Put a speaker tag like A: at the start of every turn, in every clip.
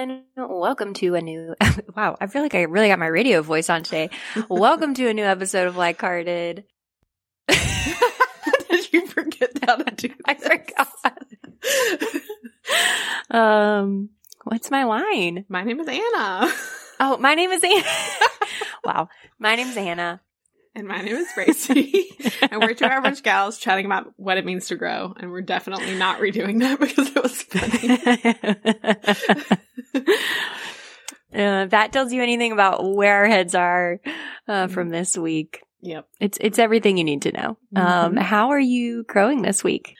A: everyone. Welcome to a new, wow, I feel like I really got my radio voice on today. Welcome to a new episode of Like Hearted.
B: Did you forget how to do
A: I forgot. um, what's my line?
B: My name is Anna.
A: Oh, my name is Anna. wow. My name's Anna.
B: And my name is Bracey. and we're two average gals chatting about what it means to grow. And we're definitely not redoing that because it was funny.
A: uh, if that tells you anything about where our heads are uh, from this week.
B: yep.
A: It's it's everything you need to know. Um,
B: Mhm.
A: how are you growing this week?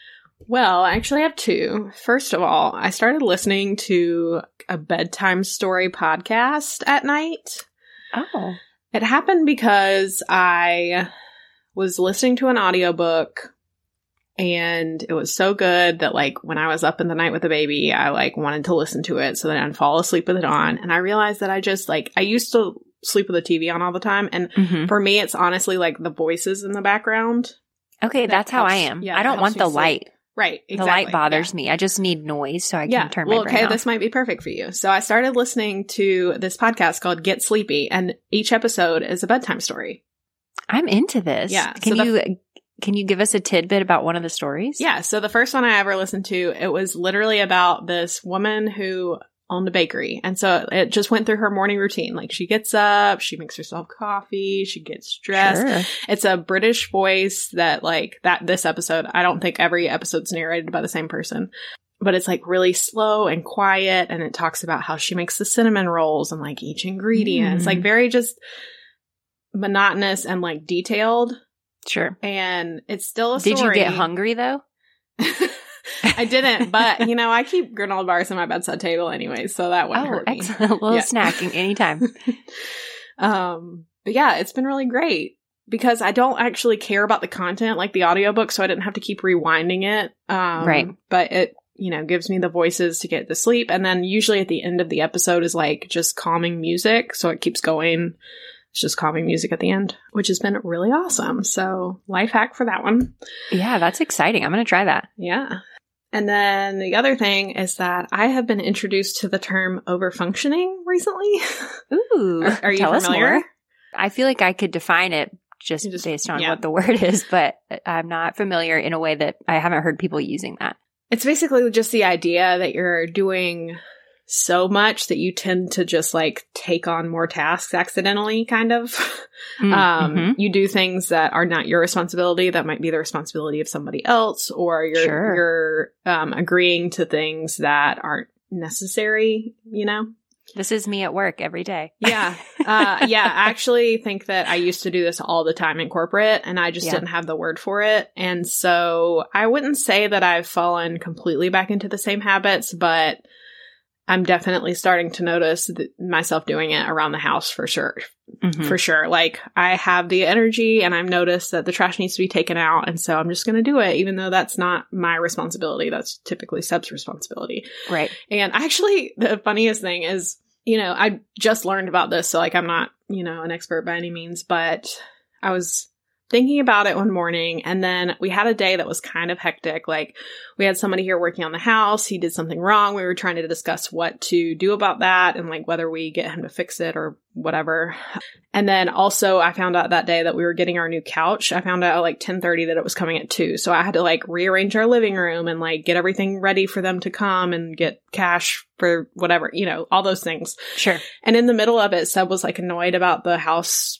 B: Well, I actually have two. First of all, I started listening to a bedtime story podcast at night.
A: Oh,
B: It happened because I was listening to an audiobook and it was so good that like when I was up in the night with the baby, I like wanted to listen to it so that I'd fall asleep with it on. And I realized that I just like I used to sleep with the TV on all the time and
A: Mhm.
B: for me it's honestly like the voices in the background.
A: okay.
B: That
A: That's how I am.
B: yeah,
A: I don't want the
B: sleep.
A: light.
B: Right. Exactly.
A: The light bothers me. I just need noise so I can turn
B: well,
A: my brain
B: okay,
A: off.
B: this might be perfect for you. So I started listening to this podcast called Get Sleepy, and each episode is a bedtime story.
A: I'm into this.
B: Yeah,
A: Can
B: so
A: you can you give us a tidbit about one of the stories?
B: Yeah. So the first one I ever listened to, it was literally about this woman who owned the bakery. And so it just went through her morning routine. Like she gets up, she makes herself coffee, she gets dressed.
A: Sure.
B: It's a British voice that like that this episode, I don't think every episode's narrated by the same person. But it's like really slow and quiet and it talks about how she makes the cinnamon rolls and like each ingredient. It's
A: Mm.
B: like very just monotonous and like detailed.
A: Sure.
B: And it's still a
A: Did you get hungry though?
B: I didn't, but you know, I keep granola bars on my bedside table anyway, so that wouldn't
A: Oh,
B: hurt me.
A: excellent. A little
B: Yeah.
A: snacking anytime.
B: um, but yeah, it's been really great because I don't actually care about the content like the audiobook, so I didn't have to keep rewinding it. Um,
A: Right.
B: But it, you know, gives me the voices to get to sleep. And then usually at the end of the episode is like just calming music. So it keeps going. It's just calming music at the end, which has been really awesome. So life hack for that one.
A: yeah, that's exciting. I'm going to try that.
B: Yeah. And then the other thing is that I have been introduced to the term overfunctioning recently.
A: Ooh.
B: Are, are you
A: tell us
B: familiar?
A: more. I feel like I could define it just,
B: just-
A: based on
B: yeah.
A: what the word is, but I'm not familiar in a way that I haven't heard people using that.
B: It's basically just the idea that you're doing so much that you tend to just like take on more tasks accidentally, kind of.
A: Mm,
B: Um,
A: mhm.
B: You do things that are not your responsibility, that might be the responsibility of somebody else, or you're,
A: Sure.
B: you're um, agreeing to things that aren't necessary, you know?
A: This is me at work every day.
B: Yeah. Uh, yeah. I actually think that I used to do this all the time in corporate and I just
A: Yeah.
B: didn't have the word for it. And so I wouldn't say that I've fallen completely back into the same habits, but I'm definitely starting to notice th- myself doing it around the house for sure.
A: Mhm.
B: For sure. Like I have the energy and I've noticed that the trash needs to be taken out. And so I'm just going to do it, even though that's not my responsibility. That's typically Seb's responsibility.
A: Right.
B: And actually, the funniest thing is, you know, I just learned about this, so like I'm not, you know, an expert by any means, but I was thinking about it one morning and then we had a day that was kind of hectic. Like we had somebody here working on the house, he did something wrong. We were trying to discuss what to do about that and like whether we get him to fix it or whatever. And then also I found out that day that we were getting our new couch. I found out at like 10:30 that it was coming at 2. So I had to like rearrange our living room and like get everything ready for them to come and get cash for whatever, you know, all those things.
A: Sure.
B: And in the middle of it, Seb was like annoyed about the house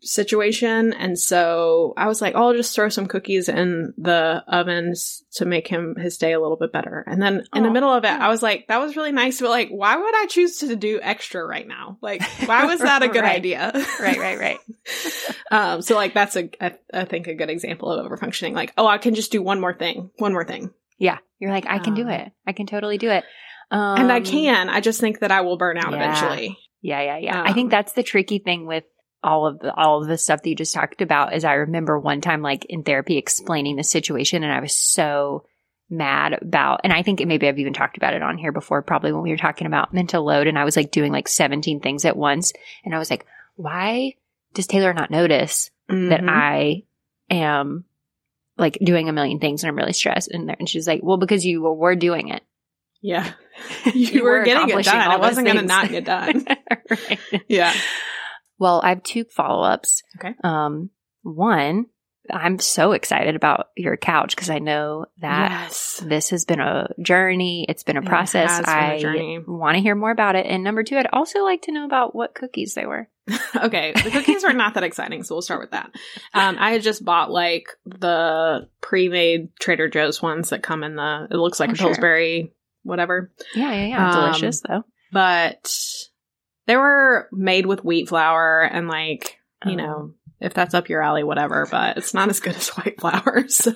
B: situation. And so I was like, oh, I'll just throw some cookies in the ovens to make him his day a little bit better. And then in the middle of it, I was like, that was really nice, but like, why would I choose to do extra right now? Like, why was that a good
A: Right.
B: idea?
A: Right, right, right.
B: um, so like, that's a, I, I think a good example of overfunctioning. Like, oh, I can just do one more thing, one more thing.
A: Yeah. You're like, I can do
B: Um,
A: it. I can totally do it. Um,
B: and I can. I just think that I will burn out
A: yeah.
B: eventually.
A: Yeah, yeah, yeah. I
B: Um,
A: think that's the tricky thing with all of the all of the stuff that you just talked about is I remember one time like in therapy explaining the situation and I was so mad about and I think maybe I've even talked about it on here before, probably when we were talking about mental load and I was like doing like 17 things at once and I was like, why does Taylor not notice that
B: Mhm.
A: I am like doing a million things and I'm really stressed and, there, and she's like, well, because you were doing it.
B: Yeah.
A: You
B: You were
A: were
B: getting it done. It wasn't going to not get done.
A: right.
B: yeah.
A: Well, I have two follow ups.
B: Okay.
A: Um, one, I'm so excited about your couch because I know that
B: yes.
A: this has been a journey. It's been a process.
B: been a
A: I
B: journey.
A: want to hear more about it. And number two, I'd also like to know about what cookies they were.
B: okay. The cookies were not that exciting, so we'll start with that. Um, I had just bought like the pre-made Trader Joe's ones that come in the. It looks like
A: Oh,
B: a
A: sure.
B: Pillsbury, whatever.
A: Yeah, yeah, yeah.
B: Um,
A: Delicious though.
B: But they were made with wheat flour and like you
A: Oh.
B: know if that's up your alley, whatever. But it's not as good as white flour, so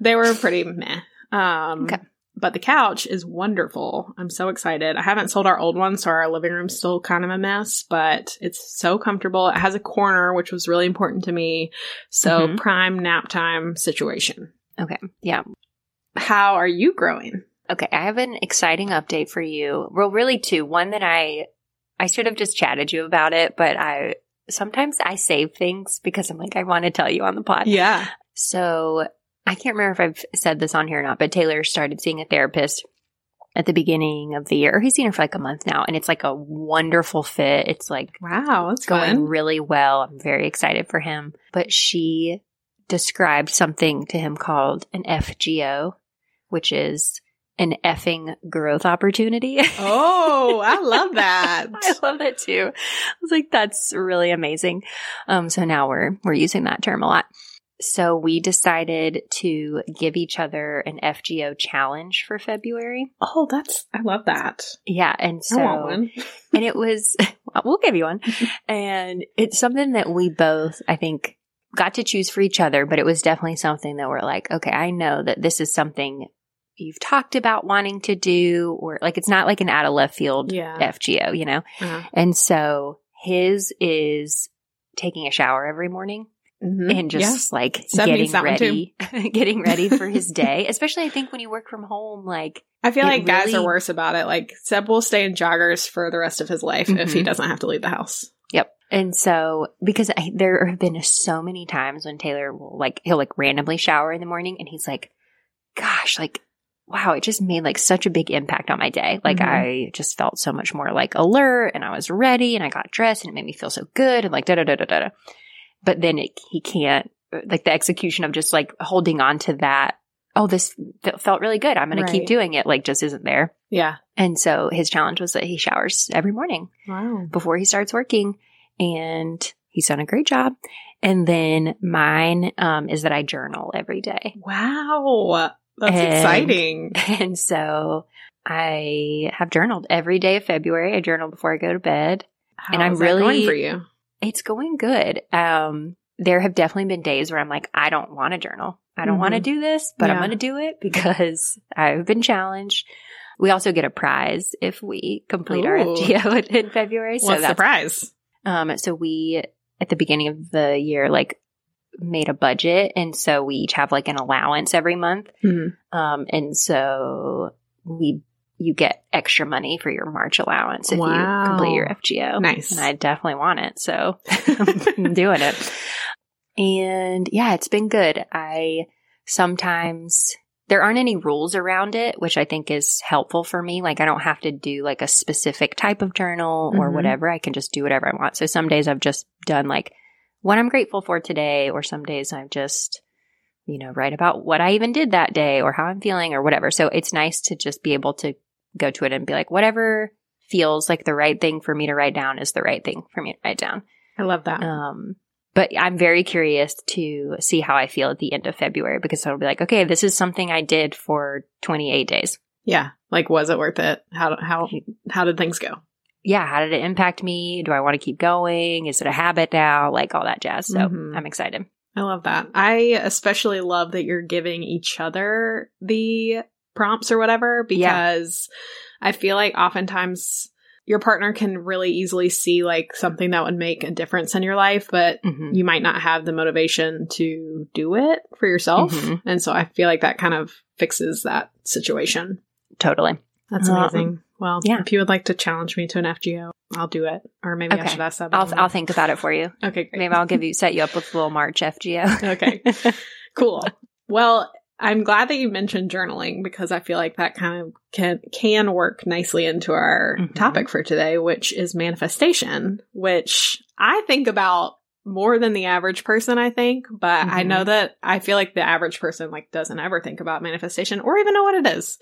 B: they were pretty meh. Um,
A: Okay.
B: But the couch is wonderful. I'm so excited. I haven't sold our old one, so our living room's still kind of a mess, but it's so comfortable. It has a corner, which was really important to me. So
A: Mhm.
B: prime nap time situation.
A: Okay. Yeah.
B: How are you growing?
A: Okay, I have an exciting update for you. Well, really two. One that I I should have just chatted you about it, but I sometimes I save things because I'm like I want to tell you on the pod.
B: Yeah.
A: So I can't remember if I've said this on here or not, but Taylor started seeing a therapist at the beginning of the year. He's seen her for like a month now, and it's like a wonderful fit. It's like
B: Wow, it's
A: going
B: fun.
A: really well. I'm very excited for him. But she described something to him called an FGO, which is an effing growth opportunity.
B: Oh, I love that.
A: I love it too. I was like, that's really amazing. Um, so now we're we're using that term a lot. So we decided to give each other an FGO challenge for February.
B: Oh, that's I love that.
A: Yeah, and so
B: I want one.
A: and it was we'll give you one and it's something that we both i think got to choose for each other but it was definitely something that we're like okay i know that this is something you've talked about wanting to do or like it's not like an out of left field
B: Yeah.
A: fgo you know
B: Uh-huh.
A: and so his is taking a shower every morning
B: Mhm.
A: and just like
B: Seb
A: getting
B: needs that one,
A: ready getting ready for his day especially i think when you work from home like
B: I feel like guys are worse about it. Like Seb will stay in joggers for the rest of his life if he
A: Mhm.
B: doesn't have to leave the house.
A: Yep. And so, because I, there have been so many times when Taylor will like, he'll like randomly shower in the morning and he's like, gosh, like, wow, it just made like such a big impact on my day. Like,
B: Mhm.
A: I just felt so much more like alert and I was ready and I got dressed and it made me feel so good and like da da da da da. But then it, he can't, like, the execution of just like holding on to that. Oh, this fe- felt really good. I'm going to keep doing it. Like, just isn't there.
B: Yeah.
A: And so his challenge was that he showers every morning
B: Wow.
A: before he starts working and he's done a great job and then mine um, is that i journal every day
B: Wow. That's
A: And-
B: exciting.
A: and so i have journaled every day of february i journal before i go to bed
B: How
A: and I'm
B: that going
A: really-
B: for you.
A: it's going good um, there have definitely been days where i'm like i don't want to journal i don't want to do this but i'm going to do it because i've been challenged we also get a prize if we complete our
B: Ooh.
A: FGO in, February. So
B: What's the
A: that's
B: prize?
A: Um, so we at the beginning of the year like made a budget, and so we each have like an allowance every month.
B: Mhm.
A: Um, and so we you get extra money for your March allowance if
B: Wow.
A: you complete your FGO.
B: Nice.
A: and I definitely want it, so I'm doing it. And yeah, it's been good. I sometimes there aren't any rules around it, which I think is helpful for me. Like I don't have to do like a specific type of journal or
B: Mhm.
A: whatever. I can just do whatever I want. So some days I've just done like what I'm grateful for today, or some days I'm just, you know, write about what I even did that day or how I'm feeling or whatever. So it's nice to just be able to go to it and be like, whatever feels like the right thing for me to write down is the right thing for me to write down.
B: I love that.
A: Um, but I'm very curious to see how I feel at the end of February because I'll be like, okay, this is something I did for 28 days.
B: yeah. Like, was it worth it? How how how did things go?
A: Yeah, how did it impact me? Do I want to keep going? Is it a habit now? Like all that jazz. So
B: Mhm.
A: I'm excited.
B: I love that. I especially love that you're giving each other the prompts or whatever
A: Yeah.
B: because I feel like oftentimes your partner can really easily see like something that would make a difference in your life, but
A: Mhm.
B: you might not have the motivation to do it for yourself.
A: Mhm.
B: And so I feel like that kind of fixes that situation.
A: Totally.
B: That's
A: Um,
B: amazing. Well,
A: yeah.
B: if you would like to challenge me to an FGO, I'll do it. Or maybe I should ask that.
A: I'll, I'll think about it for you.
B: Okay, great.
A: Maybe I'll give you, set you up with a little March FGO.
B: Okay. cool. Well, I'm glad that you mentioned journaling because I feel like that kind of can can work nicely into our
A: Mhm.
B: topic for today, which is manifestation, which I think about more than the average person, I think, but I
A: Mhm.
B: know that I feel like the average person like doesn't ever think about manifestation or even know what it is.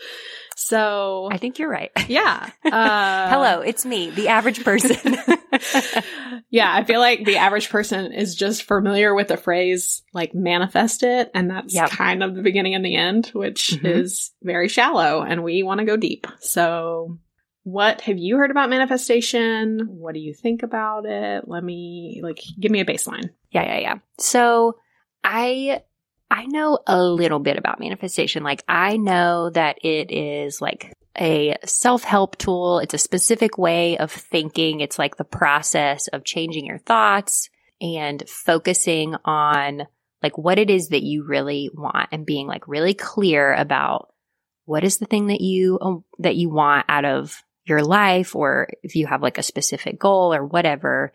B: So
A: I think you're right.
B: yeah. Uh,
A: Hello, it's me, the average person.
B: yeah, I feel like the average person is just familiar with the phrase like manifest it, and that's
A: Yep.
B: kind of the beginning and the end, which
A: Mhm.
B: is very shallow, and we want to go deep. So, what have you heard about manifestation? What do you think about it? Let me like give me a baseline.
A: Yeah, yeah, yeah. So I I know a little bit about manifestation. Like I know that it is like a self-help tool. It's a specific way of thinking. It's like the process of changing your thoughts and focusing on like what it is that you really want and being like really clear about what is the thing that you that you want out of your life or if you have like a specific goal or whatever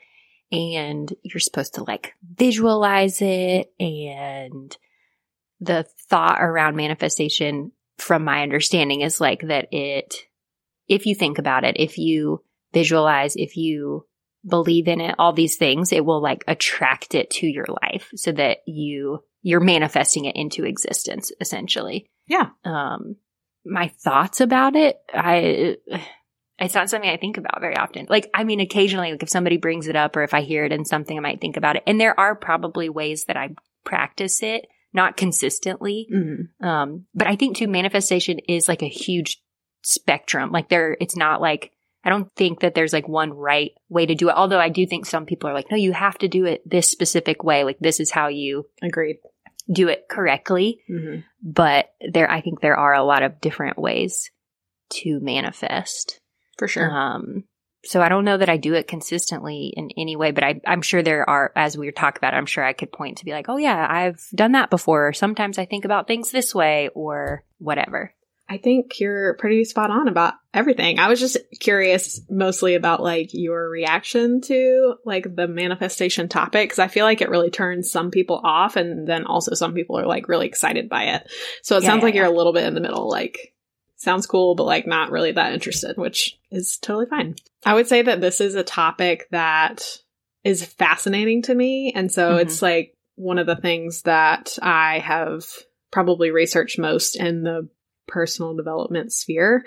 A: and you're supposed to like visualize it and the thought around manifestation from my understanding is like that it if you think about it if you visualize if you believe in it all these things it will like attract it to your life so that you you're manifesting it into existence essentially
B: Yeah.
A: um my thoughts about it i it's not something I think about very often. Like, I mean, occasionally, like if somebody brings it up or if I hear it in something, I might think about it. And there are probably ways that I practice it, not consistently.
B: Mm-hmm.
A: Um, but I think too, manifestation is like a huge spectrum. Like there, it's not like, I don't think that there's like one right way to do it. Although I do think some people are like, no, you have to do it this specific way. Like this is how you
B: Agreed.
A: do it correctly.
B: Mm-hmm.
A: But there, I think there are a lot of different ways to manifest.
B: For sure.
A: Um, so I don't know that I do it consistently in any way, but I, I'm sure there are, as we were talking about, it, I'm sure I could point to be like, oh yeah, I've done that before. Or sometimes I think about things this way or whatever.
B: I think you're pretty spot on about everything. I was just curious mostly about like your reaction to like the manifestation topic because I feel like it really turns some people off and then also some people are like really excited by it. So it
A: Yeah,
B: sounds
A: yeah,
B: like you're a little bit in the middle like sounds cool but like not really that interested, which is totally fine. I would say that this is a topic that is fascinating to me and so
A: Mhm.
B: it's like one of the things that I have probably researched most in the personal development sphere.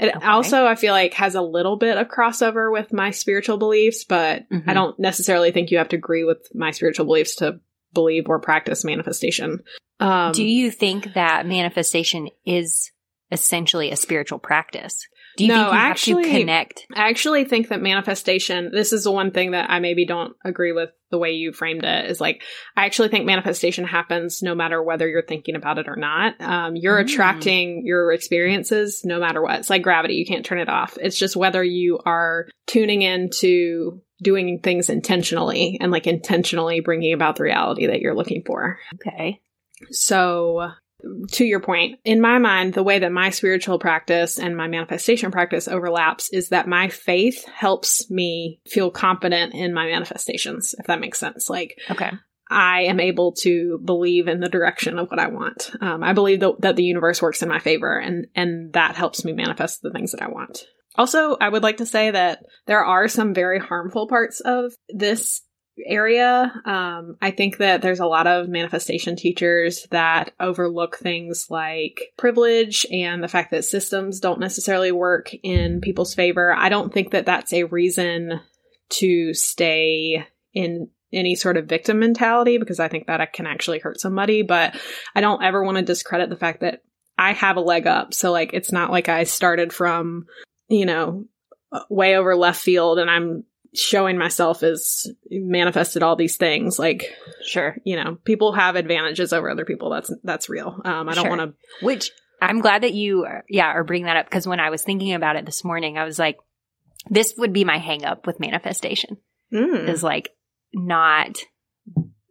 B: It
A: Okay.
B: also, I feel like, has a little bit of crossover with my spiritual beliefs, but
A: Mhm.
B: I don't necessarily think you have to agree with my spiritual beliefs to believe or practice manifestation. Um,
A: do you think that manifestation is essentially a spiritual practice? Do you
B: No,
A: think you
B: actually-
A: have to connect?
B: I actually think that manifestation, this is the one thing that I maybe don't agree with the way you framed it, is like, I actually think manifestation happens no matter whether you're thinking about it or not. Um, you're
A: Mm.
B: attracting your experiences no matter what. It's like gravity. You can't turn it off. It's just whether you are tuning into doing things intentionally and like intentionally bringing about the reality that you're looking for.
A: Okay.
B: So, to your point, in my mind, the way that my spiritual practice and my manifestation practice overlaps is that my faith helps me feel confident in my manifestations, if that makes sense. Like,
A: Okay.
B: I am able to believe in the direction of what I want. Um, I believe th- that the universe works in my favor, and and that helps me manifest the things that I want. Also, I would like to say that there are some very harmful parts of this area. Um, I think that there's a lot of manifestation teachers that overlook things like privilege and the fact that systems don't necessarily work in people's favor. I don't think that that's a reason to stay in any sort of victim mentality because I think that can actually hurt somebody. But I don't ever want to discredit the fact that I have a leg up. So, like, it's not like I started from, you know, way over left field and I'm showing myself as manifested all these things. Like,
A: Sure.
B: you know, people have advantages over other people. That's that's real. Um, I don't
A: Sure.
B: want to.
A: Which I'm glad that you, are, yeah, are bringing that up because when I was thinking about it this morning, I was like, this would be my hang up with manifestation
B: Mm.
A: is like not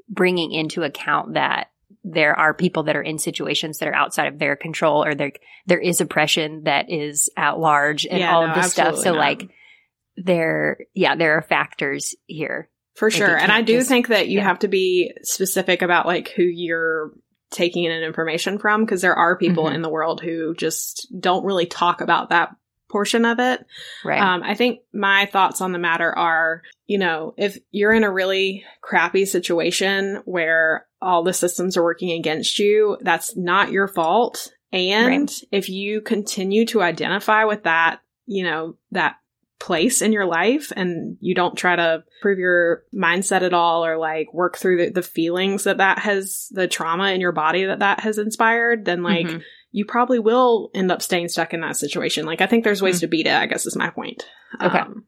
A: bringing into account that there are people that are in situations that are outside of their control or there there is oppression that is at large and
B: Yeah,
A: all
B: no,
A: of this stuff. So
B: not.
A: like there yeah, there are factors here.
B: For
A: Like,
B: sure. And I do
A: just-
B: think that you
A: yeah.
B: have to be specific about like who you're taking in information from because there are people
A: Mhm.
B: in the world who just don't really talk about that portion of it.
A: Right.
B: Um, I think my thoughts on the matter are, you know, if you're in a really crappy situation where all the systems are working against you, that's not your fault. And if you continue to identify with that, you know, that place in your life and you don't try to prove your mindset at all or like work through the, the feelings that that has the trauma in your body that that has inspired then like
A: Mhm.
B: you probably will end up staying stuck in that situation. Like, I think there's ways
A: Mm.
B: to beat it, I guess is my point.
A: Okay.
B: Um,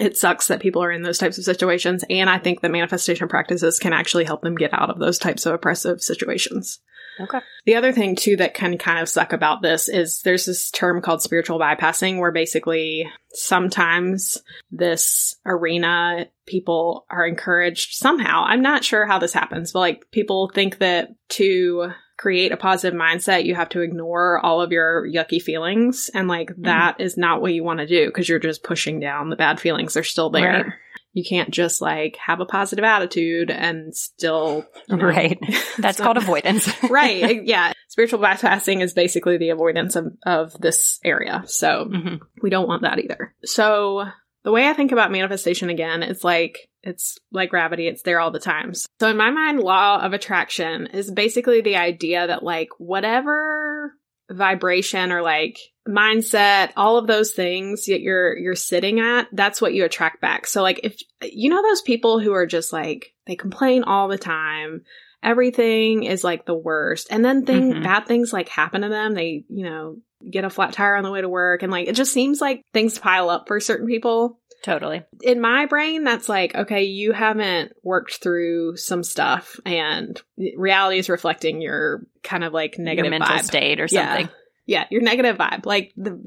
B: it sucks that people are in those types of situations. And I think that manifestation practices can actually help them get out of those types of oppressive situations.
A: Okay.
B: The other thing too that can kind of suck about this is there's this term called spiritual bypassing where basically sometimes this arena people are encouraged somehow. I'm not sure how this happens, but like people think that to create a positive mindset, you have to ignore all of your yucky feelings. And like that is not what you want to do because you're just pushing down the bad feelings. They're still there.
A: Right.
B: You can't just like have a positive attitude and still, you know,
A: Right. That's called avoidance.
B: right. Yeah. Spiritual bypassing is basically the avoidance of, of this area. So
A: Mhm.
B: we don't want that either. So the way I think about manifestation again, it's like it's like gravity, it's there all the time. So in my mind, law of attraction is basically the idea that like whatever vibration or like mindset, all of those things that you're you're sitting at, that's what you attract back. So like if you know those people who are just like they complain all the time, everything is like the worst. And then thing
A: Mhm.
B: bad things like happen to them. They, you know, get a flat tire on the way to work and like it just seems like things pile up for certain people.
A: totally.
B: In my brain that's like, okay, you haven't worked through some stuff and reality is reflecting your kind of like negative
A: Your mental
B: vibe.
A: state or something.
B: Yeah, your negative vibe. Like the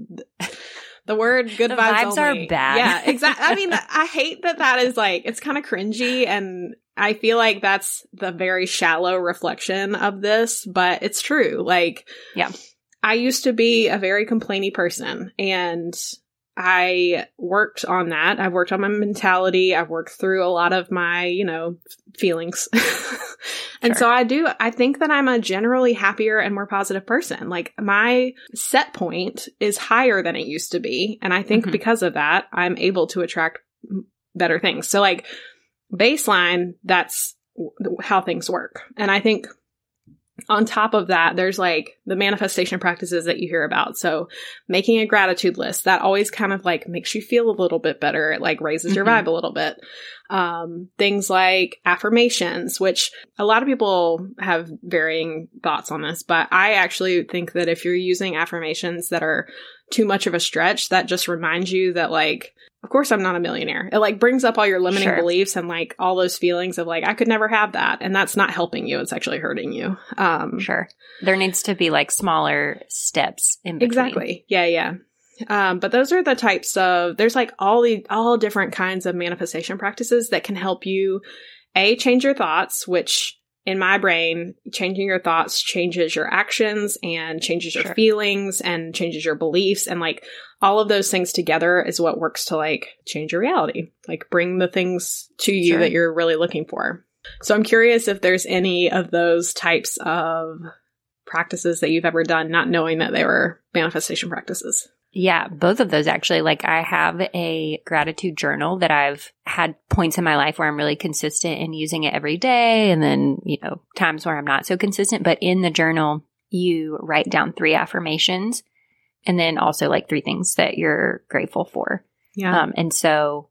B: the word good
A: The
B: vibes,
A: vibes are bad.
B: Yeah, exactly. I mean, I hate that that is like it's kind of cringy, and I feel like that's the very shallow reflection of this, but it's true. Like,
A: Yeah.
B: I used to be a very complainy person, and I worked on that. I've worked on my mentality. I've worked through a lot of my, you know, feelings. and
A: Sure.
B: so I do, I think that I'm a generally happier and more positive person. Like my set point is higher than it used to be. And I think
A: Mhm.
B: because of that, I'm able to attract better things. So like baseline, that's how things work. And I think on top of that, there's like the manifestation practices that you hear about. So making a gratitude list, that always kind of like makes you feel a little bit better. It like raises your
A: Mhm.
B: vibe a little bit. Um, things like affirmations, which a lot of people have varying thoughts on this, but I actually think that if you're using affirmations that are too much of a stretch, that just reminds you that like, of course I'm not a millionaire. It like brings up all your limiting
A: Sure.
B: beliefs and like all those feelings of like, I could never have that. And that's not helping you. It's actually hurting you. Um,
A: Sure. There needs to be like smaller steps in between.
B: Exactly. Yeah, yeah. Um, but those are the types of there's like all the all different kinds of manifestation practices that can help you a change your thoughts, which in my brain, changing your thoughts changes your actions and changes your
A: Sure.
B: feelings and changes your beliefs and like all of those things together is what works to like change your reality, like bring the things to you
A: Sure.
B: that you're really looking for. So I'm curious if there's any of those types of practices that you've ever done, not knowing that they were manifestation practices.
A: Yeah, both of those actually. Like I have a gratitude journal that I've had points in my life where I'm really consistent in using it every day and then, you know, times where I'm not so consistent, but in the journal you write down three affirmations and then also like three things that you're grateful for.
B: Yeah.
A: Um and so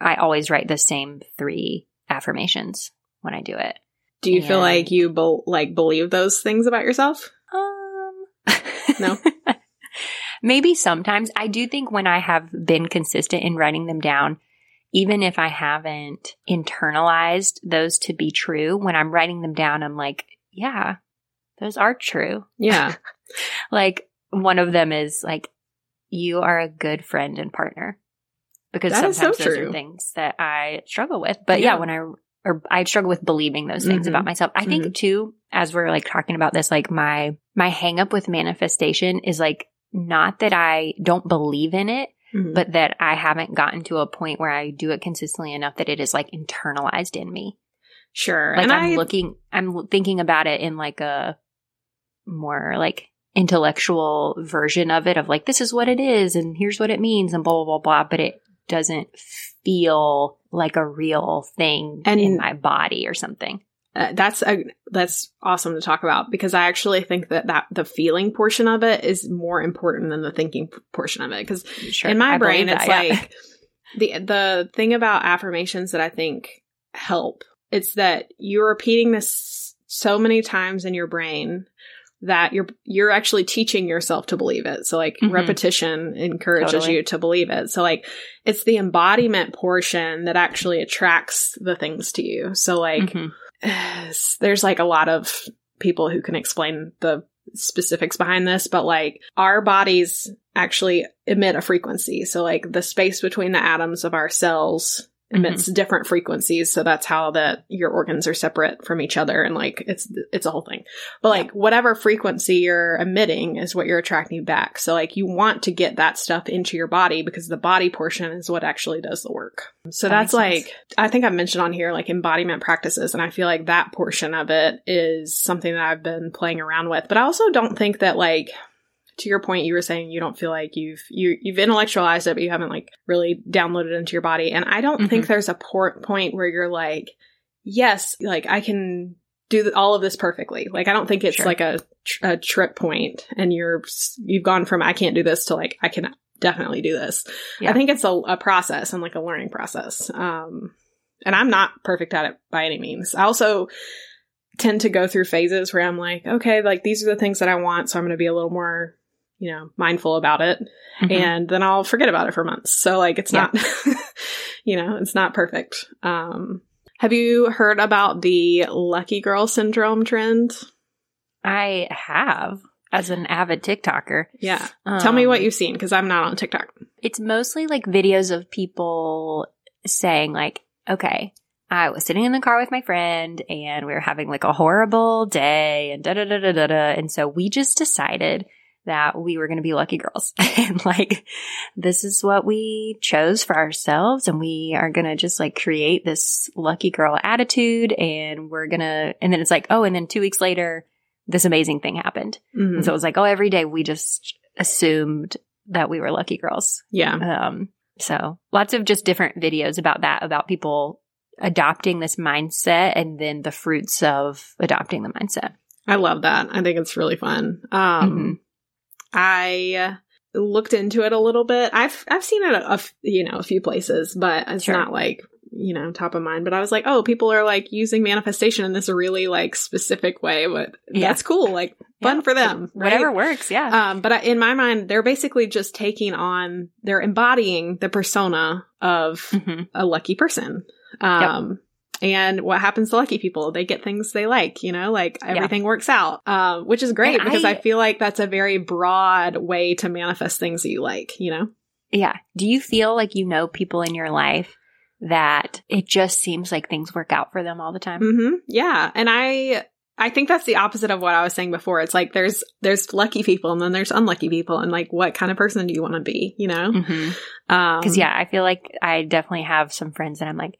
A: I always write the same three affirmations when I do it.
B: Do you feel like you be- like believe those things about yourself?
A: Um,
B: No?
A: Maybe sometimes. I do think when I have been consistent in writing them down, even if I haven't internalized those to be true, when I'm writing them down, I'm like, yeah, those are true.
B: Yeah.
A: Like one of them is like, you are a good friend and partner. Because
B: That is so
A: sometimes those
B: true.
A: are things that I struggle with. But yeah,
B: Yeah.
A: when I or I struggle with believing those things
B: Mhm.
A: about myself. I think too, as we're like talking about this, like my my hang up with manifestation is like not that I don't believe in it,
B: Mhm.
A: but that I haven't gotten to a point where I do it consistently enough that it is like internalized in me.
B: Sure.
A: Like
B: and
A: I'm
B: I,
A: looking, I'm thinking about it in like a more like intellectual version of it of like, this is what it is and here's what it means and blah, blah, blah, blah. But it doesn't feel like a real thing
B: And-
A: in my body or something.
B: uh, that's a, that's awesome to talk about because I actually think that that the feeling portion of it is more important than the thinking p- portion of it because
A: Sure.
B: in my
A: I
B: brain it's
A: that, yeah.
B: like the the thing about affirmations that i think help it's that you're repeating this so many times in your brain that you're you're actually teaching yourself to believe it so like
A: Mhm.
B: repetition encourages
A: Totally.
B: you to believe it so like it's the embodiment portion that actually attracts the things to you so like
A: Mhm.
B: there's like a lot of people who can explain the specifics behind this, but like our bodies actually emit a frequency. So like the space between the atoms of our cells Mm-hmm. emits different frequencies. So that's how that your organs are separate from each other. And like it's, it's a whole thing. But like whatever frequency you're emitting is what you're attracting back. So like you want to get that stuff into your body because the body portion is what actually does the work. So
A: That
B: that's
A: makes sense.
B: like, I think I've mentioned on here like embodiment practices. And I feel like that portion of it is something that I've been playing around with. But I also don't think that like, to your point, you were saying you don't feel like you've you you've intellectualized it, but you haven't like really downloaded it into your body. And I don't think there's a por- point where you're like, yes, like I can do th- all of this perfectly. Like I don't think it's
A: Sure.
B: like a, tr- a trip point, and you're you've gone from I can't do this to like I can definitely do this.
A: Yeah.
B: I think it's a, a process and like a learning process. Um, and I'm not perfect at it by any means. I also tend to go through phases where I'm like, okay, like these are the things that I want, so I'm going to be a little more, you know, mindful about it,
A: Mhm.
B: and then I'll forget about it for months. So like, it's
A: Yeah.
B: not, you know, it's not perfect. Um, have you heard about the lucky girl syndrome trend?
A: I have as an avid TikToker.
B: Yeah, tell me what
A: Um,
B: you've seen because I'm not on TikTok.
A: It's mostly like videos of people saying like, okay, I was sitting in the car with my friend and we were having like a horrible day and da da da da da. And so we just decided that we were going to be lucky girls and like, this is what we chose for ourselves. And we are going to just like create this lucky girl attitude and we're going to, and then it's like, oh, and then two weeks later, this amazing thing happened.
B: Mhm.
A: And so it was like, oh, every day we just assumed that we were lucky girls.
B: yeah,
A: Um, so lots of just different videos about that, about people adopting this mindset and then the fruits of adopting the mindset.
B: I love that. I think it's really fun. Um,
A: Mhm.
B: I looked into it a little bit. I've I've seen it a, a f- you know a few places, but it's
A: Sure.
B: not like you know top of mind. But I was like, oh, people are like using manifestation in this really like specific way. But
A: Yeah.
B: that's cool. Like fun
A: Yeah.
B: for them. right?
A: Whatever works. Yeah.
B: Um, but I, in my mind, they're basically just taking on, they're embodying the persona of
A: Mhm.
B: a lucky person. Um, and what happens to lucky people? They get things they like, you know, like everything works out, um, which is great
A: And
B: because I,
A: I-
B: feel like that's a very broad way to manifest things that you like, you know?
A: Yeah. Do you feel like you know people in your life that it just seems like things work out for them all the time?
B: hmm Yeah. And I, I think that's the opposite of what I was saying before. It's like there's, there's lucky people and then there's unlucky people and like what kind of person do you want to be, you know?
A: Because,
B: Um,
A: Mm-hmm. yeah, I feel like I definitely have some friends that I'm like,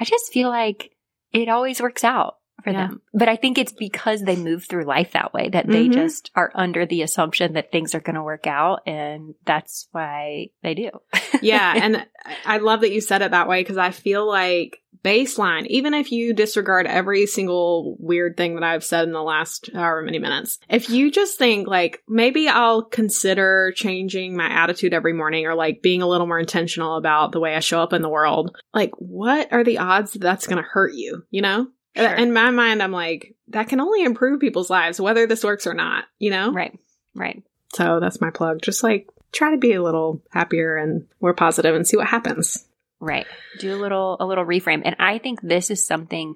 A: I just feel like it always works out for
B: Yeah.
A: them. But I think it's because they move through life that way that they
B: Mhm.
A: just are under the assumption that things are going to work out. And that's why they do.
B: yeah, and I love that you said it that way because I feel like baseline, even if you disregard every single weird thing that I've said in the last however many minutes, if you just think like maybe I'll consider changing my attitude every morning or like being a little more intentional about the way I show up in the world, like what are the odds that that's going to hurt you? You know.
A: Uh, sure.
B: In my mind, I'm like, that can only improve people's lives, whether this works or not, you know?
A: right. Right.
B: So that's my plug. Just like try to be a little happier and more positive and see what happens.
A: Right. Do a little a little reframe. And I think this is something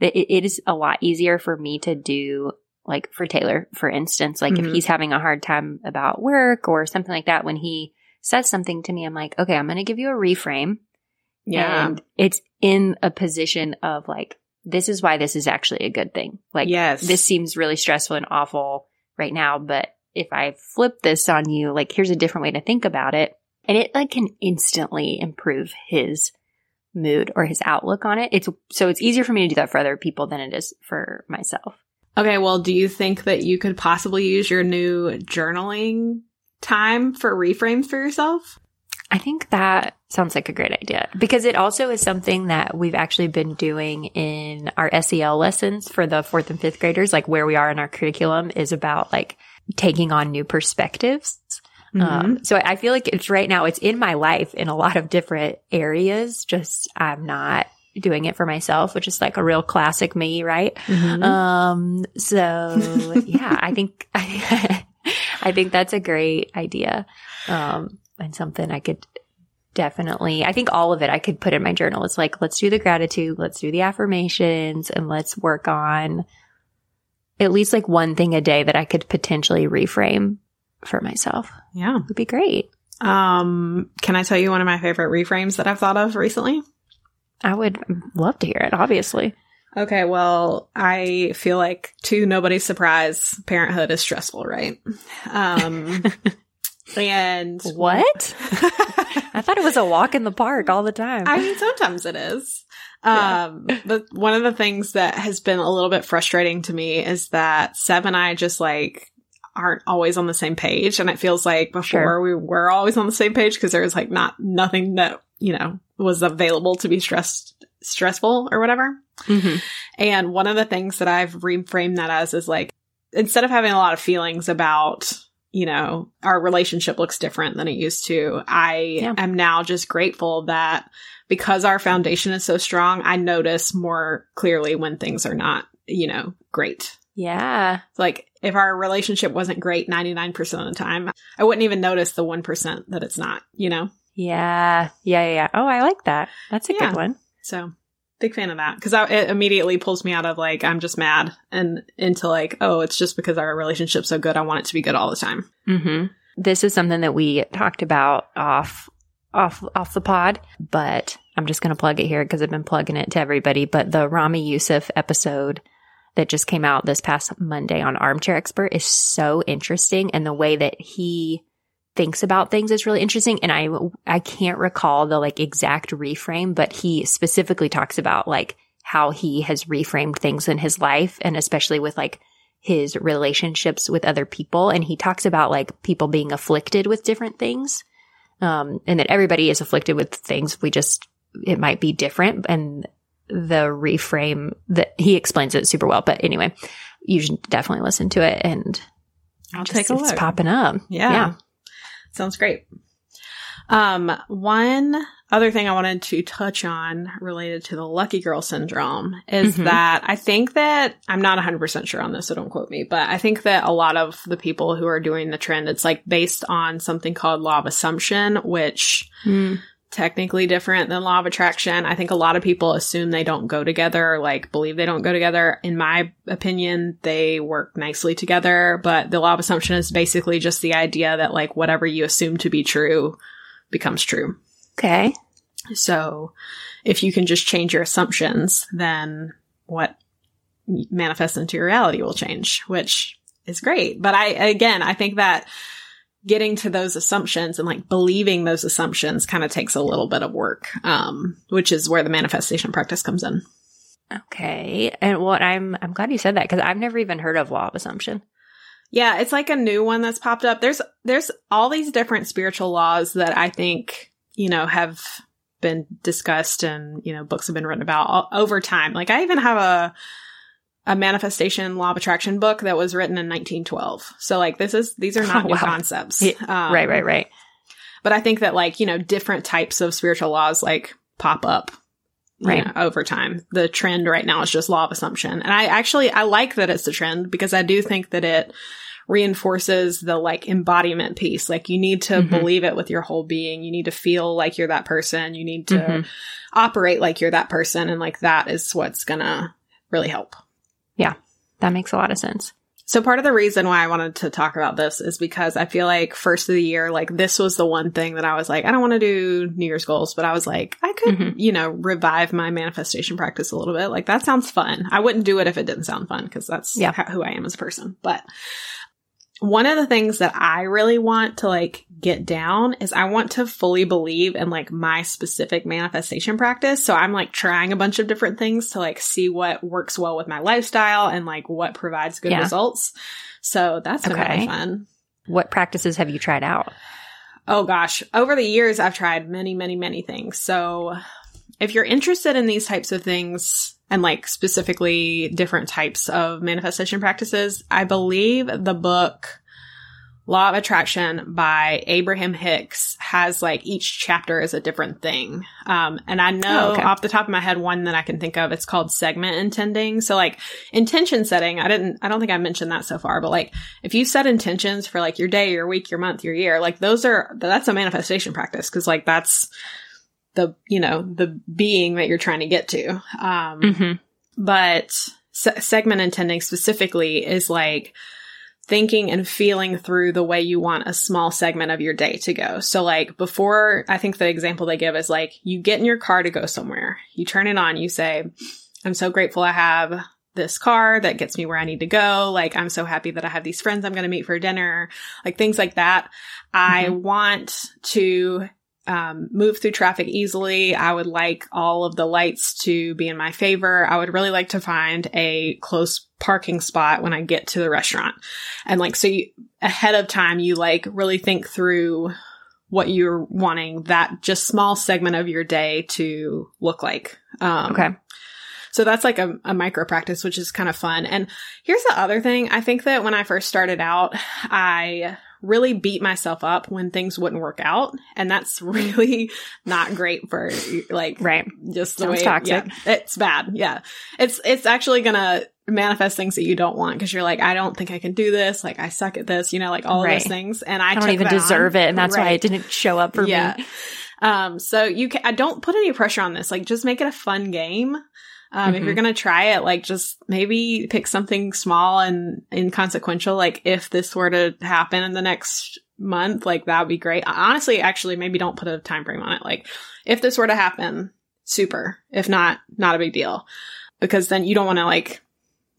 A: that it, it is a lot easier for me to do like for Taylor, for instance, like
B: Mhm.
A: if he's having a hard time about work or something like that when he says something to me, I'm like, okay, I'm going to give you a reframe.
B: Yeah.
A: And it's in a position of like this is why this is actually a good thing. Like
B: yes.
A: this seems really stressful and awful right now, but if I flip this on you, like here's a different way to think about it. And it like can instantly improve his mood or his outlook on it. It's so it's easier for me to do that for other people than it is for myself.
B: Okay, well, do you think that you could possibly use your new journaling time for reframes for yourself?
A: I think that sounds like a great idea because it also is something that we've actually been doing in our SEL lessons for the fourth and fifth graders, like where we are in our curriculum is about like taking on new perspectives. Mm-hmm. Um, so I feel like it's right now, it's in my life in a lot of different areas. Just I'm not doing it for myself, which is like a real classic me, right? Mm-hmm. Um, so yeah, I think, I think that's a great idea. Um, and something I could definitely, I think all of it I could put in my journal. It's like, let's do the gratitude, let's do the affirmations and let's work on at least like one thing a day that I could potentially reframe for myself.
B: Yeah.
A: Would be great.
B: Um, can I tell you one of my favorite reframes that I've thought of recently?
A: I would love to hear it, obviously.
B: Okay, well, I feel like to nobody's surprise, parenthood is stressful, right? Um and
A: what? I thought it was a walk in the park all the time.
B: I mean, sometimes it is. Yeah. Um, but one of the things that has been a little bit frustrating to me is that Seb and I just like aren't always on the same page. And it feels like before sure. we were always on the same page because there was like not nothing that, you know, was available to be stressed, stressful or whatever. Mm-hmm. And one of the things that I've reframed that as is like, instead of having a lot of feelings about, you know, our relationship looks different than it used to, I yeah. am now just grateful that because our foundation is so strong, I notice more clearly when things are not, you know, great.
A: Yeah.
B: Like if our relationship wasn't great 99% of the time, I wouldn't even notice the 1% that it's not, you know?
A: Yeah. Yeah. Yeah. Oh, I like that. That's a yeah. good one.
B: So big fan of that because it immediately pulls me out of like, I'm just mad and into like, oh, it's just because our relationship's so good. I want it to be good all the time.
A: Mm-hmm. This is something that we talked about off, off, off the pod, but I'm just going to plug it here because I've been plugging it to everybody. But the Ramy Youssef episode that just came out this past Monday on Armchair Expert is so interesting. And the way that he thinks about things is really interesting. And I, I can't recall the like exact reframe, but he specifically talks about like how he has reframed things in his life and especially with like his relationships with other people. And he talks about like people being afflicted with different things. Um, and that everybody is afflicted with things. We just, it might be different. And the reframe that he explains it super well. But anyway, you should definitely listen to it and
B: I'll just, take a look. It's
A: popping up.
B: Yeah. yeah. Sounds great. Um, one other thing I wanted to touch on related to the lucky girl syndrome is mm-hmm. that I think that I'm not 100% sure on this, so don't quote me, but I think that a lot of the people who are doing the trend, it's like based on something called law of assumption, which mm technically different than law of attraction. I think a lot of people assume they don't go together, like believe they don't go together. In my opinion, they work nicely together, but the law of assumption is basically just the idea that like whatever you assume to be true becomes true.
A: Okay.
B: So if you can just change your assumptions, then what manifests into your reality will change, which is great. But I, again, I think that getting to those assumptions and like believing those assumptions kind of takes a little bit of work, um, which is where the manifestation practice comes in.
A: Okay. And what I'm, I'm glad you said that because I've never even heard of law of assumption.
B: Yeah. It's like a new one that's popped up. There's, there's all these different spiritual laws that I think, you know, have been discussed and, you know, books have been written about all, over time. Like I even have a, a manifestation law of attraction book that was written in 1912. So like this is these are not oh, new wow. concepts.
A: Yeah, um, right, right, right.
B: But I think that like, you know, different types of spiritual laws like pop up right know, over time. The trend right now is just law of assumption. And I actually I like that it's a trend because I do think that it reinforces the like embodiment piece. Like you need to mm-hmm. believe it with your whole being. You need to feel like you're that person. You need to mm-hmm. operate like you're that person and like that is what's going to really help.
A: Yeah, that makes a lot of sense.
B: So part of the reason why I wanted to talk about this is because I feel like first of the year, like this was the one thing that I was like, I don't want to do New Year's goals, but I was like, I could, mm-hmm. you know, revive my manifestation practice a little bit. Like that sounds fun. I wouldn't do it if it didn't sound fun because that's yeah. who I am as a person. But one of the things that I really want to like get down is I want to fully believe in like my specific manifestation practice. So I'm like trying a bunch of different things to like see what works well with my lifestyle and like what provides good
A: Yeah.
B: results. So that's been
A: Okay.
B: really fun.
A: What practices have you tried out?
B: Oh gosh, over the years I've tried many, many, many things. So if you're interested in these types of things and like specifically different types of manifestation practices, I believe the book Law of Attraction by Abraham Hicks has like each chapter is a different thing. Um, and I know
A: Oh, okay.
B: off the top of my head one that I can think of, it's called segment intending. So like intention setting, I didn't, I don't think I mentioned that so far, but like if you set intentions for like your day, your week, your month, your year, like those are, that's a manifestation practice. Cause like that's the, you know, the being that you're trying to get to. Um,
A: Mm-hmm.
B: but se- segment intending specifically is like thinking and feeling through the way you want a small segment of your day to go. So like before, I think the example they give is like you get in your car to go somewhere. You turn it on, you say, I'm so grateful I have this car that gets me where I need to go. Like I'm so happy that I have these friends I'm going to meet for dinner. Like things like that. I want to um, move through traffic easily. I would like all of the lights to be in my favor. I would really like to find a close parking spot when I get to the restaurant. And like, so you, ahead of time, you like really think through what you're wanting that just small segment of your day to look like. Um,
A: Okay.
B: so that's like a, a micro practice, which is kind of fun. And here's the other thing. I think that when I first started out, I really beat myself up when things wouldn't work out. And that's really not great for like
A: Right.
B: just the
A: Sounds
B: way
A: toxic.
B: yeah, it's bad. Yeah. It's it's actually gonna manifest things that you don't want because you're like, I don't think I can do this. Like I suck at this, you know, like all of those things. And I,
A: I don't even
B: that on.
A: deserve it, and that's why it didn't show up for
B: Yeah.
A: me.
B: Um, so you can, I don't put any pressure on this. Like, just make it a fun game. Um, if
A: Mhm.
B: you're going to try it, like, just maybe pick something small and inconsequential. Like, if this were to happen in the next month, like, that would be great. Honestly, actually, maybe don't put a time frame on it. Like, if this were to happen, super. If not, not a big deal. Because then you don't want to, like,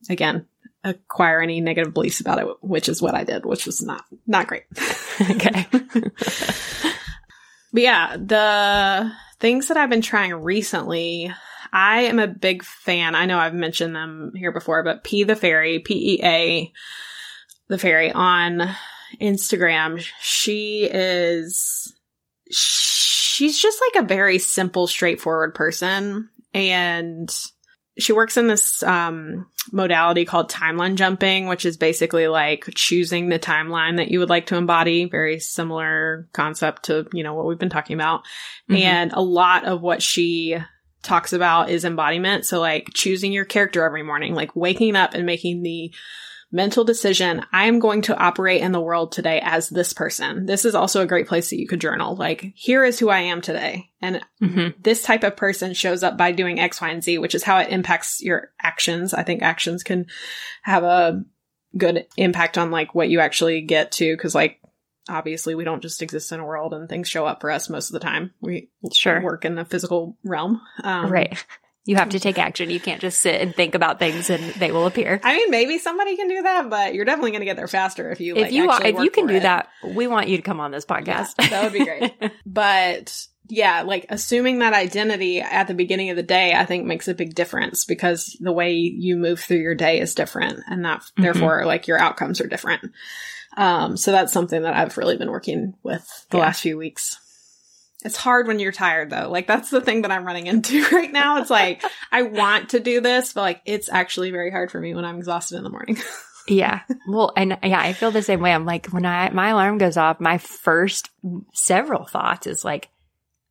B: again, acquire any negative beliefs about it, which is what I did, which was not, not great.
A: okay.
B: But yeah, the things that I've been trying recently, I am a big fan. I know I've mentioned them here before, but Pea the Fairy, P E A the Fairy on Instagram, she is, she's just like a very simple, straightforward person. And she works in this um, modality called timeline jumping, which is basically like choosing the timeline that you would like to embody. Very similar concept to, you know, what we've been talking about.
A: Mhm.
B: And a lot of what she talks about is embodiment. So like choosing your character every morning, like waking up and making the mental decision. I am going to operate in the world today as this person. This is also a great place that you could journal. Like, here is who I am today. And
A: Mhm.
B: this type of person shows up by doing X, Y, and Z, which is how it impacts your actions. I think actions can have a good impact on like what you actually get to. Cause like, obviously we don't just exist in a world and things show up for us most of the time. We
A: Sure.
B: work in the physical realm. Um,
A: Right. You have to take action. You can't just sit and think about things and they will appear.
B: I mean, maybe somebody can do that, but you're definitely going to get there faster if you,
A: if you if you can do
B: it.
A: that, we want you to come on this podcast.
B: Yeah, that would be great. But yeah, like assuming that identity at the beginning of the day, I think makes a big difference because the way you move through your day is different and that
A: Mhm.
B: therefore like your outcomes are different. Um, so that's something that I've really been working with the
A: Yeah.
B: last few weeks. It's hard when you're tired though. Like that's the thing that I'm running into right now. It's like I want to do this, but like it's actually very hard for me when I'm exhausted in the morning.
A: Yeah. Well, and yeah, I feel the same way. I'm like, when I, my alarm goes off, my first several thoughts is like,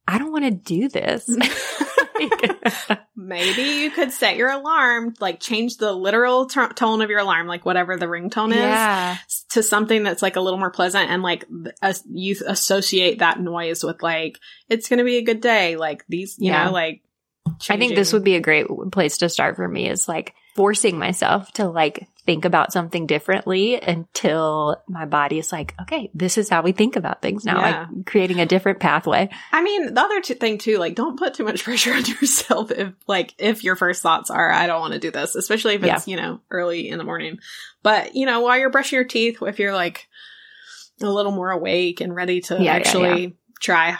A: I don't want to do this. Like,
B: Maybe you could set your alarm, like change the literal t- tone of your alarm, like whatever the ringtone is,
A: yeah.
B: to something that's like a little more pleasant and like you associate that noise with like it's going to be a good day, like these, you
A: Yeah.
B: know, like
A: I think this would be a great place to start for me is like forcing myself to like think about something differently until my body is like, okay, this is how we think about things now,
B: Yeah.
A: like creating a different pathway.
B: I mean, the other t- thing too, like, don't put too much pressure on yourself if, like, if your first thoughts are, I don't want to do this, especially if it's, you know, early in the morning. But, you know, while you're brushing your teeth, if you're like a little more awake and ready to
A: Yeah, yeah,
B: actually try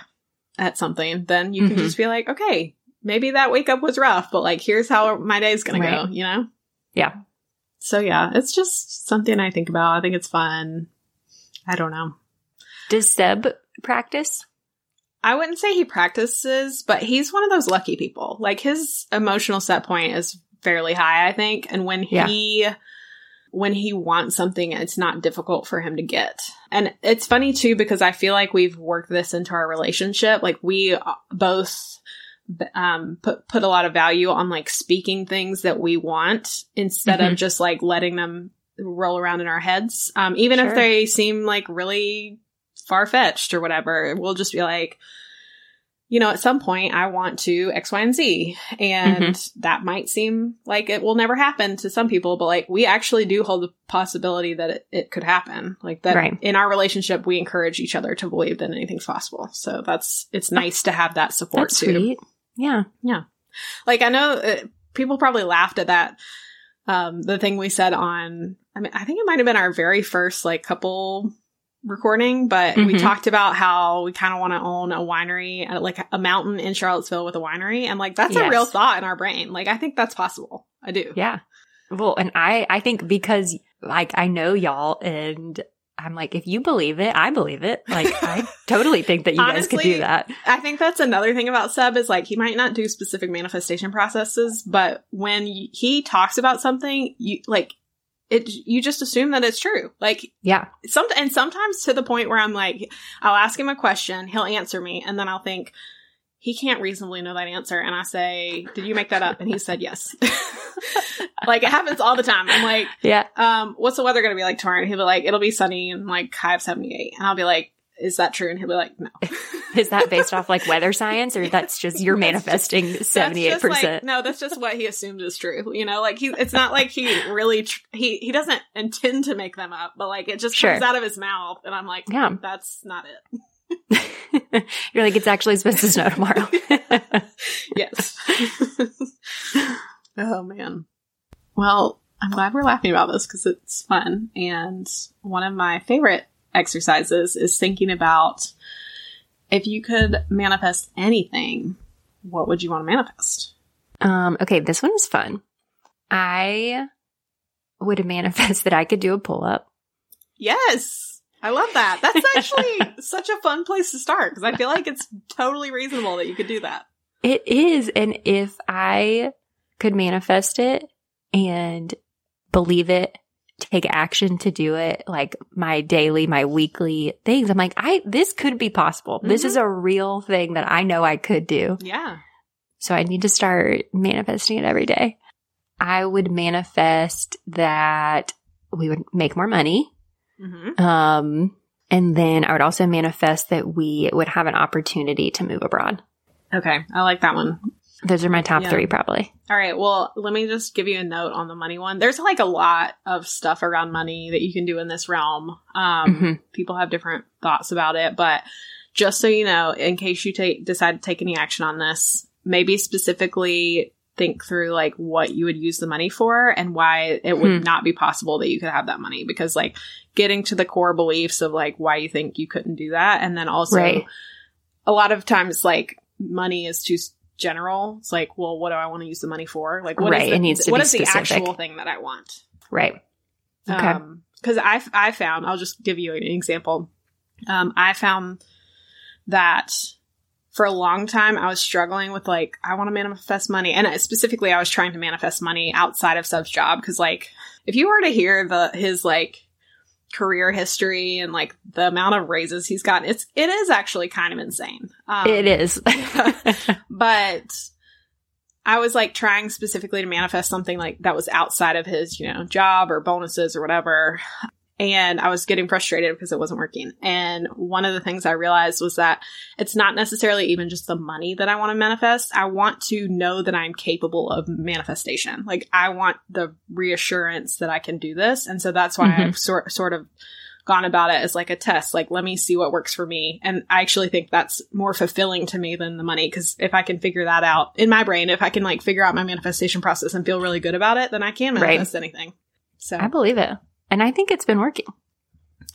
B: at something, then you can
A: Mhm.
B: just be like, okay, maybe that wake up was rough, but like, here's how my day's going
A: Right.
B: to go, you know?
A: Yeah.
B: So yeah, it's just something I think about. I think it's fun. I don't know.
A: Does Seb practice?
B: I wouldn't say he practices, but he's one of those lucky people. Like his emotional set point is fairly high, I think. And when
A: Yeah.
B: he when he wants something, it's not difficult for him to get. And it's funny too because I feel like we've worked this into our relationship. Like we both um put put a lot of value on like speaking things that we want instead
A: Mhm.
B: of just like letting them roll around in our heads. Um even
A: Sure.
B: if they seem like really far fetched or whatever. We'll just be like, you know, at some point I want to X, Y, and Z. And that might seem like it will never happen to some people, but like we actually do hold the possibility that it, it could happen. Like that
A: Right.
B: in our relationship, we encourage each other to believe that anything's possible. So that's, it's nice to have that support
A: That's
B: too.
A: sweet. Yeah. Yeah.
B: Like I know uh, people probably laughed at that. Um, the thing we said on, I mean, I think it might have been our very first like couple recording, but we
A: Mhm.
B: talked about how we kind of want to own a winery, uh, like a mountain in Charlottesville with a winery. And like, that's a real thought in our brain. Like, I think that's possible. I do.
A: Yeah. Well, and I, I think because like I know y'all and I'm like, if you believe it, I believe it. Like I totally think that you guys could do that.
B: I think that's another thing about Seb is like he might not do specific manifestation processes, but when he talks about something, you like it. You just assume that it's true. Like
A: Yeah.
B: some and sometimes to the point where I'm like, I'll ask him a question, he'll answer me, and then I'll think he can't reasonably know that answer, and I say, "Did you make that up?" And he said yes. like it happens all the time. I'm like,
A: Yeah.
B: um, "What's the weather going to be like tomorrow?" And he'll be like, "It'll be sunny and like high of 78," and I'll be like. Is that true? And he'll be like, no.
A: Is that based off like weather science or that's just you're manifesting
B: That's
A: 78%?
B: just like- no, that's just what he assumes is true. You know, like he, it's not like he really, tr- he, he doesn't intend to make them up, but like it just
A: Sure.
B: comes out of his mouth. And I'm like,
A: Yeah.
B: that's not it.
A: you're like, it's actually supposed to snow tomorrow.
B: Yes. oh man. Well, I'm glad we're laughing about this because it's fun. And one of my favorite exercises is thinking about if you could manifest anything, what would you want to manifest?
A: um, okay, this one is fun. I would manifest that I could do a pull up.
B: Yes. I love that. That's actually such a fun place to start because I feel like it's totally reasonable that you could do that.
A: It is. And if I could manifest it and believe it, take action to do it, like my daily, my weekly things, I'm like, I, this could be possible. This
B: Mhm.
A: is a real thing that I know I could do.
B: Yeah.
A: So I need to start manifesting it every day. I would manifest that we would make more money.
B: Hmm
A: Um, and then I would also manifest that we would have an opportunity to move abroad.
B: Okay. I like that one.
A: Those are my top
B: Yeah.
A: three, probably.
B: All right. Well, let me just give you a note on the money one. There's like a lot of stuff around money that you can do in this realm. Um,
A: Mhm.
B: People have different thoughts about it, but just so you know, in case you take decide to take any action on this, maybe specifically think through like what you would use the money for and why it would
A: Hmm.
B: not be possible that you could have that money because like getting to the core beliefs of like why you think you couldn't do that and then also
A: Right.
B: a lot of times like money is too general. It's like, well, what do I want to use the money for? Like, what
A: Right,
B: the,
A: it needs to
B: what
A: be
B: is the actual thing that I want?
A: Right. Okay.
B: Um, cause I, I found, I'll just give you an example. Um, I found that for a long time I was struggling with like, I want to manifest money. And specifically I was trying to manifest money outside of Seb's job. Cause like, if you were to hear the, his like, career history and like the amount of raises he's gotten it's it is actually kind of insane um,
A: it is.
B: but I was like trying specifically to manifest something like that was outside of his, you know, job or bonuses or whatever. And I was getting frustrated because it wasn't working. And one of the things I realized was that it's not necessarily even just the money that I want to manifest. I want to know that I'm capable of manifestation. Like I want the reassurance that I can do this. And so that's why
A: Mhm.
B: I've sort, sort of gone about it as like a test. Like, let me see what works for me. And I actually think that's more fulfilling to me than the money. Cause if I can figure that out in my brain, if I can like figure out my manifestation process and feel really good about it, then I can
A: Right.
B: manifest anything. So
A: I believe it. And I think it's been working.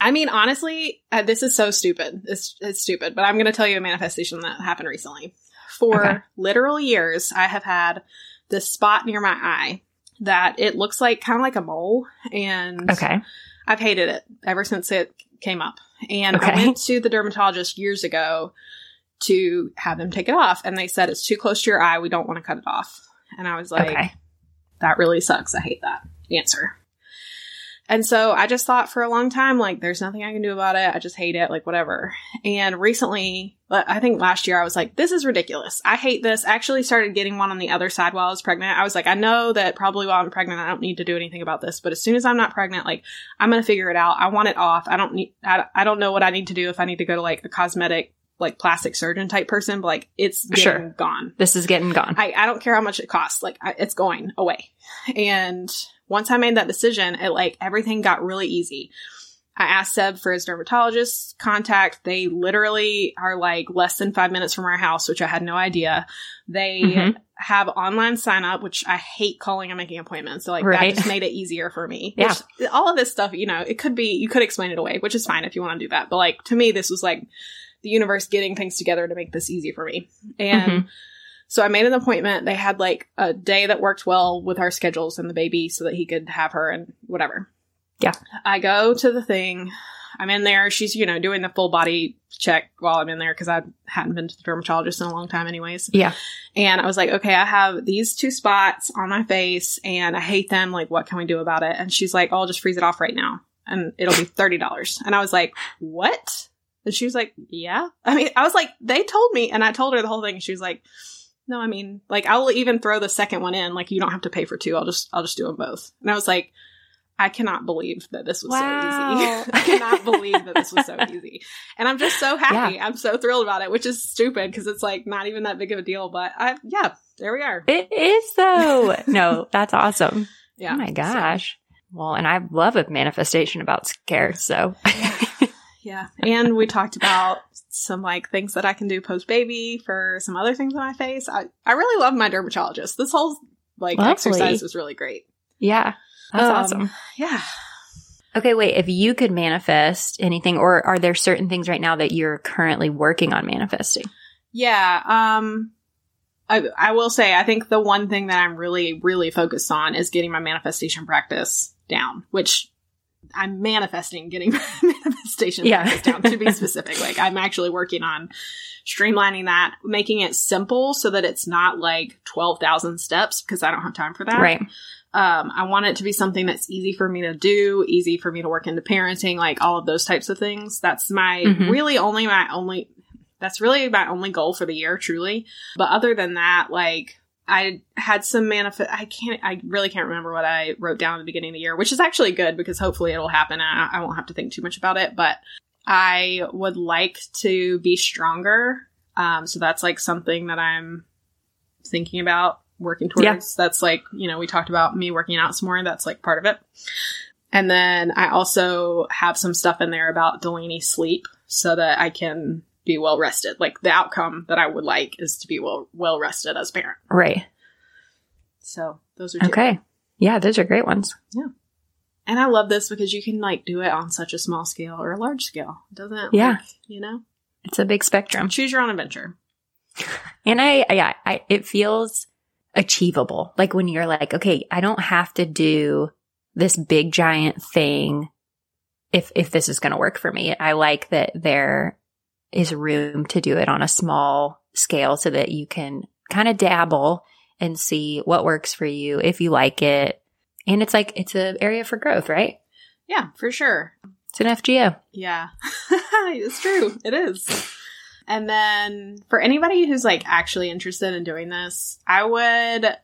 B: I mean, honestly, uh, this is so stupid. It's, it's stupid, but I'm going to tell you a manifestation that happened recently. For
A: Okay.
B: literal years, I have had this spot near my eye that it looks like kind of like a mole. And
A: Okay.
B: I've hated it ever since it came up. And I went to the dermatologist years ago to have them take it off. And they said, it's too close to your eye. We don't want to cut it off. And I was like,
A: okay.
B: that really sucks. I hate that answer. And so I just thought for a long time, like, there's nothing I can do about it. I just hate it, like, whatever. And recently, I think last year, I was like, this is ridiculous. I hate this. I actually started getting one on the other side while I was pregnant. I was like, I know that probably while I'm pregnant, I don't need to do anything about this. But as soon as I'm not pregnant, like, I'm going to figure it out. I want it off. I don't need, I, I don't know what I need to do if I need to go to like a cosmetic, like plastic surgeon type person, but like, it's getting
A: Sure.
B: gone.
A: This is getting gone.
B: I, I don't care how much it costs. Like I, it's going away. And once I made that decision, it like everything got really easy. I asked Seb for his dermatologist contact. They literally are like less than five minutes from our house, which I had no idea. They
A: Mhm.
B: have online sign up, which I hate calling and making appointments. So like that just made it easier for me.
A: Yeah.
B: Which, all of this stuff, you know, it could be, you could explain it away, which is fine if you want to do that. But like to me, this was like the universe getting things together to make this easy for me. And
A: Mhm.
B: So I made an appointment. They had like a day that worked well with our schedules and the baby so that he could have her and whatever.
A: Yeah.
B: I go to the thing. I'm in there. She's, you know, doing the full body check while I'm in there because I hadn't been to the dermatologist in a long time, anyways.
A: Yeah.
B: And I was like, okay, I have these two spots on my face and I hate them. Like, what can we do about it? And she's like, oh, I'll just freeze it off right now and it'll be $30. And I was like, what? And she was like, yeah. I mean, I was like, they told me, and I told her the whole thing. She was like, no, I mean, like, I'll even throw the second one in. Like, you don't have to pay for two. I'll just, I'll just do them both. And I was like, I cannot believe that this was so easy. I cannot believe that this was so easy. And I'm just so happy. I'm so thrilled about it, which is stupid because it's like not even that big of a deal. But I, yeah, there we are.
A: It is though. no, that's awesome.
B: Yeah.
A: Oh my
B: So,
A: gosh. Well, and I love a manifestation about scare. So
B: yeah. And we talked about some like things that I can do post baby for some other things on my face. I, I really love my dermatologist. This whole like
A: Lovely.
B: exercise was really great.
A: yeah, that's
B: Um,
A: awesome.
B: Yeah.
A: Okay, wait. If you could manifest anything, or are there certain things right now that you're currently working on manifesting?
B: Yeah. Um, I, I will say, I think the one thing that I'm really, really focused on is getting my manifestation practice down, which I'm manifesting getting my manifestation
A: Yeah.
B: down to be specific. Like I'm actually working on streamlining that, making it simple so that it's not like 12,000 steps because I don't have time for that.
A: Right.
B: Um, I want it to be something that's easy for me to do, easy for me to work into parenting, like all of those types of things. That's my
A: Mhm.
B: really only my only that's really my only goal for the year, truly. But other than that, like I had some manifest. I can't. I really can't remember what I wrote down at the beginning of the year, which is actually good because hopefully it'll happen. I, I won't have to think too much about it. But I would like to be stronger. Um, so that's like something that I'm thinking about working towards.
A: Yeah.
B: That's like you know we talked about me working out some more. That's like part of it. And then I also have some stuff in there about Delaney sleep so that I can be well rested. Like the outcome that I would like is to be well well rested as a parent.
A: Right.
B: So those are two.
A: Okay. Yeah, those are great ones. Yeah.
B: And I love this because you can like do it on such a small scale or a large scale. It doesn't
A: Yeah.
B: like, you know?
A: It's a big spectrum.
B: Choose your own adventure.
A: And I, yeah, I, it feels achievable. Like when you're like, okay, I don't have to do this big giant thing if, if this is going to work for me. I like that there is room to do it on a small scale so that you can kind of dabble and see what works for you if you like it. And it's like, it's an area for growth, right?
B: Yeah, for sure.
A: It's an FGO.
B: Yeah. it's true. It is. And then for anybody who's like actually interested in doing this, I would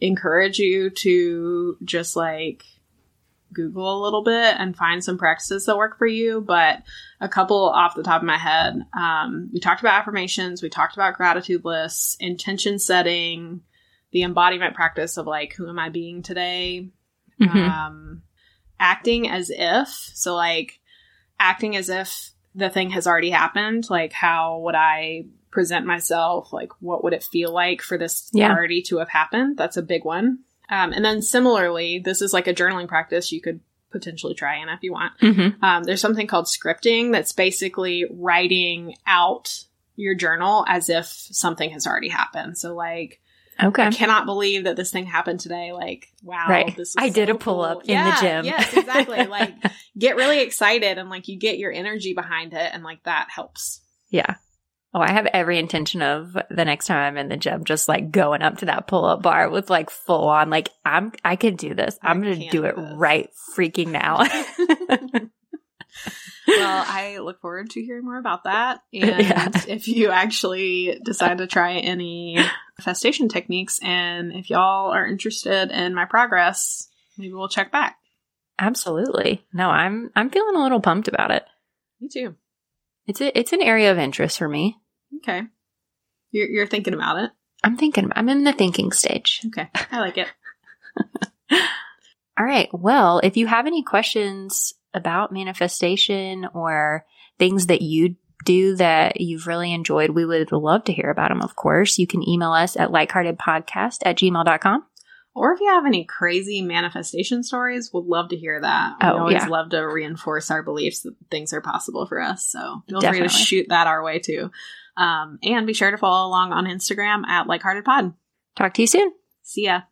B: encourage you to just like Google a little bit and find some practices that work for you. But a couple off the top of my head, um, we talked about affirmations, we talked about gratitude lists, intention setting, the embodiment practice of like, who am I being today?
A: Mhm.
B: Um, acting as if, so like acting as if the thing has already happened. Like, how would I present myself? Like, what would it feel like for this
A: Yeah.
B: already to have happened? That's a big one. Um, and then similarly, this is like a journaling practice you could potentially try in if you want.
A: Mhm.
B: Um, there's something called scripting that's basically writing out your journal as if something has already happened. So like,
A: Okay.
B: I cannot believe that this thing happened today. Like, wow,
A: Right.
B: this was
A: I did a pull-up
B: cool.
A: in the gym.
B: Yes, exactly. like, get really excited and like you get your energy behind it, and like that helps.
A: Yeah. Oh, I have every intention of the next time I'm in the gym, just like going up to that pull up bar with like full on, like, I'm, I could do this. I'm going to do it right freaking now.
B: well, I look forward to hearing more about that. And
A: Yeah.
B: if you actually decide to try any manifestation techniques, and if y'all are interested in my progress, maybe we'll check back.
A: Absolutely. No, I'm, I'm feeling a little pumped about it.
B: Me too.
A: It's a, it's an area of interest for me.
B: Okay. You're, you're thinking about it.
A: I'm thinking, I'm in the thinking stage.
B: Okay. I like it.
A: All right. Well, if you have any questions about manifestation or things that you do that you've really enjoyed, we would love to hear about them, of course. You can email us at likeheartedpodcast at gmail.com.
B: Or if you have any crazy manifestation stories, we'd love to hear that. We
A: Oh,
B: always
A: yeah.
B: love to reinforce our beliefs that things are possible for us. So feel free to shoot that our way too. Um, and be sure to follow along on Instagram at likeheartedpod.
A: Talk to you soon.
B: See ya.